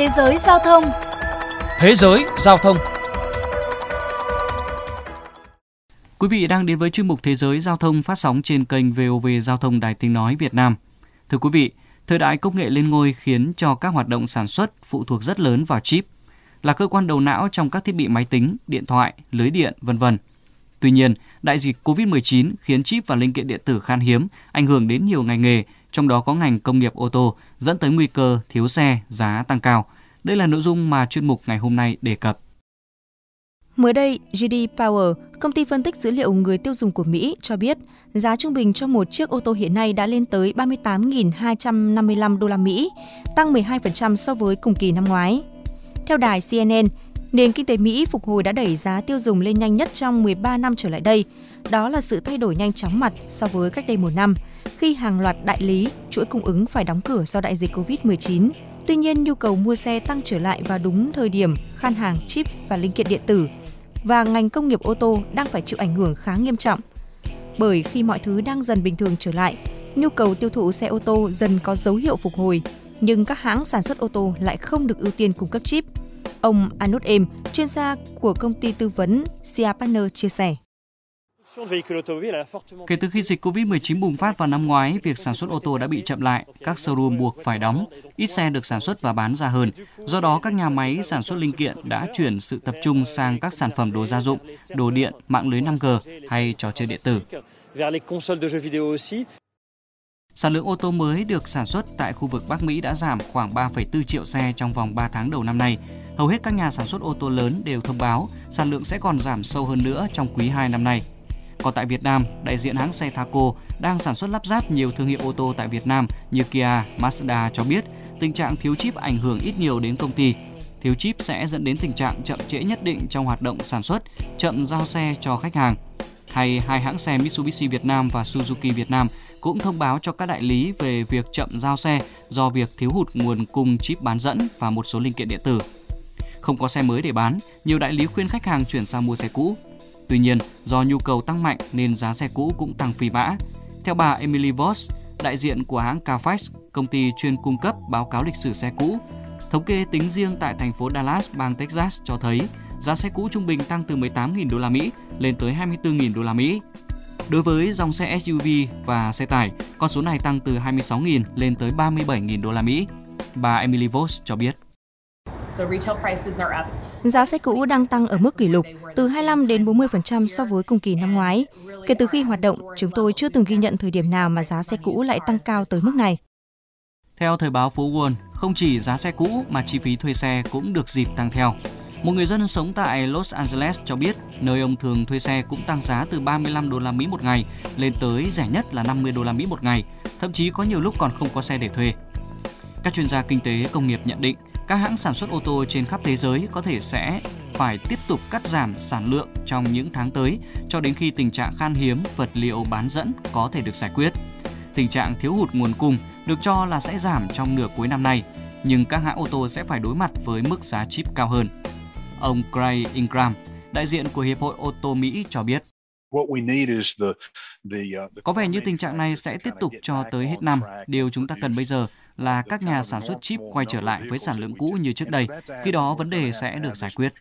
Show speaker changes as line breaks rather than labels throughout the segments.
Thế giới giao thông
Thế giới giao thông
Quý vị đang đến với chuyên mục Thế giới giao thông phát sóng trên kênh VOV Giao thông Đài Tiếng Nói Việt Nam. Thưa quý vị, thời đại công nghệ lên ngôi khiến cho các hoạt động sản xuất phụ thuộc rất lớn vào chip, là cơ quan đầu não trong các thiết bị máy tính, điện thoại, lưới điện, vân vân. Tuy nhiên, đại dịch COVID-19 khiến chip và linh kiện điện tử khan hiếm, ảnh hưởng đến nhiều ngành nghề, trong đó có ngành công nghiệp ô tô, dẫn tới nguy cơ thiếu xe, giá tăng cao. Đây là nội dung mà chuyên mục ngày hôm nay đề cập.
Mới đây, GD Power, công ty phân tích dữ liệu người tiêu dùng của Mỹ, cho biết giá trung bình cho một chiếc ô tô hiện nay đã lên tới 38.255 đô la Mỹ, tăng 12% so với cùng kỳ năm ngoái. Theo đài CNN, nền kinh tế Mỹ phục hồi đã đẩy giá tiêu dùng lên nhanh nhất trong 13 năm trở lại đây. Đó là sự thay đổi nhanh chóng mặt so với cách đây một năm, khi hàng loạt đại lý, chuỗi cung ứng phải đóng cửa do đại dịch COVID-19. Tuy nhiên, nhu cầu mua xe tăng trở lại vào đúng thời điểm khan hàng chip và linh kiện điện tử và ngành công nghiệp ô tô đang phải chịu ảnh hưởng khá nghiêm trọng. Bởi khi mọi thứ đang dần bình thường trở lại, nhu cầu tiêu thụ xe ô tô dần có dấu hiệu phục hồi, nhưng các hãng sản xuất ô tô lại không được ưu tiên cung cấp chip. Ông Anut Em, chuyên gia của công ty tư vấn Sia Partner chia sẻ.
Kể từ khi dịch COVID-19 bùng phát vào năm ngoái, việc sản xuất ô tô đã bị chậm lại, các showroom buộc phải đóng, ít xe được sản xuất và bán ra hơn. Do đó, các nhà máy sản xuất linh kiện đã chuyển sự tập trung sang các sản phẩm đồ gia dụng, đồ điện, mạng lưới 5G hay trò chơi điện tử. Sản lượng ô tô mới được sản xuất tại khu vực Bắc Mỹ đã giảm khoảng 3,4 triệu xe trong vòng 3 tháng đầu năm nay. Hầu hết các nhà sản xuất ô tô lớn đều thông báo sản lượng sẽ còn giảm sâu hơn nữa trong quý 2 năm nay. Còn tại Việt Nam, đại diện hãng xe Thaco đang sản xuất lắp ráp nhiều thương hiệu ô tô tại Việt Nam như Kia, Mazda cho biết tình trạng thiếu chip ảnh hưởng ít nhiều đến công ty. Thiếu chip sẽ dẫn đến tình trạng chậm trễ nhất định trong hoạt động sản xuất, chậm giao xe cho khách hàng. Hay hai hãng xe Mitsubishi Việt Nam và Suzuki Việt Nam cũng thông báo cho các đại lý về việc chậm giao xe do việc thiếu hụt nguồn cung chip bán dẫn và một số linh kiện điện tử. Không có xe mới để bán, nhiều đại lý khuyên khách hàng chuyển sang mua xe cũ Tuy nhiên, do nhu cầu tăng mạnh nên giá xe cũ cũng tăng phi mã. Theo bà Emily Voss, đại diện của hãng Carfax, công ty chuyên cung cấp báo cáo lịch sử xe cũ, thống kê tính riêng tại thành phố Dallas, bang Texas cho thấy giá xe cũ trung bình tăng từ 18.000 đô la Mỹ lên tới 24.000 đô la Mỹ. Đối với dòng xe SUV và xe tải, con số này tăng từ 26.000 lên tới 37.000 đô la Mỹ. Bà Emily Voss cho biết.
Giá xe cũ đang tăng ở mức kỷ lục, từ 25 đến 40% so với cùng kỳ năm ngoái. Kể từ khi hoạt động, chúng tôi chưa từng ghi nhận thời điểm nào mà giá xe cũ lại tăng cao tới mức này.
Theo thời báo phố Wall, không chỉ giá xe cũ mà chi phí thuê xe cũng được dịp tăng theo. Một người dân sống tại Los Angeles cho biết, nơi ông thường thuê xe cũng tăng giá từ 35 đô la Mỹ một ngày lên tới rẻ nhất là 50 đô la Mỹ một ngày, thậm chí có nhiều lúc còn không có xe để thuê. Các chuyên gia kinh tế công nghiệp nhận định, các hãng sản xuất ô tô trên khắp thế giới có thể sẽ phải tiếp tục cắt giảm sản lượng trong những tháng tới cho đến khi tình trạng khan hiếm vật liệu bán dẫn có thể được giải quyết. Tình trạng thiếu hụt nguồn cung được cho là sẽ giảm trong nửa cuối năm nay, nhưng các hãng ô tô sẽ phải đối mặt với mức giá chip cao hơn. Ông Craig Ingram, đại diện của Hiệp hội ô tô Mỹ cho biết. Uh, có vẻ như tình trạng này sẽ tiếp tục cho tới hết năm. Điều chúng ta cần bây giờ là các nhà sản xuất chip quay trở lại với sản lượng cũ như trước đây. Khi đó vấn đề sẽ được giải quyết.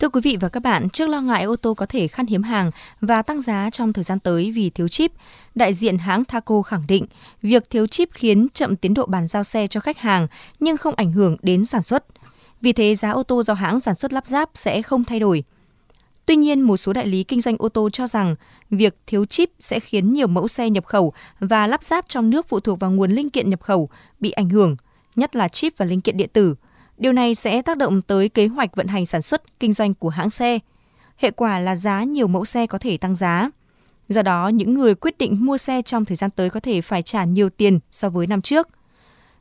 Thưa quý vị và các bạn, trước lo ngại ô tô có thể khan hiếm hàng và tăng giá trong thời gian tới vì thiếu chip, đại diện hãng Thaco khẳng định việc thiếu chip khiến chậm tiến độ bàn giao xe cho khách hàng nhưng không ảnh hưởng đến sản xuất. Vì thế giá ô tô do hãng sản xuất lắp ráp sẽ không thay đổi. Tuy nhiên, một số đại lý kinh doanh ô tô cho rằng việc thiếu chip sẽ khiến nhiều mẫu xe nhập khẩu và lắp ráp trong nước phụ thuộc vào nguồn linh kiện nhập khẩu bị ảnh hưởng, nhất là chip và linh kiện điện tử. Điều này sẽ tác động tới kế hoạch vận hành sản xuất, kinh doanh của hãng xe. Hệ quả là giá nhiều mẫu xe có thể tăng giá. Do đó, những người quyết định mua xe trong thời gian tới có thể phải trả nhiều tiền so với năm trước.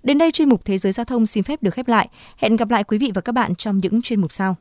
Đến đây chuyên mục Thế giới giao thông xin phép được khép lại. Hẹn gặp lại quý vị và các bạn trong những chuyên mục sau.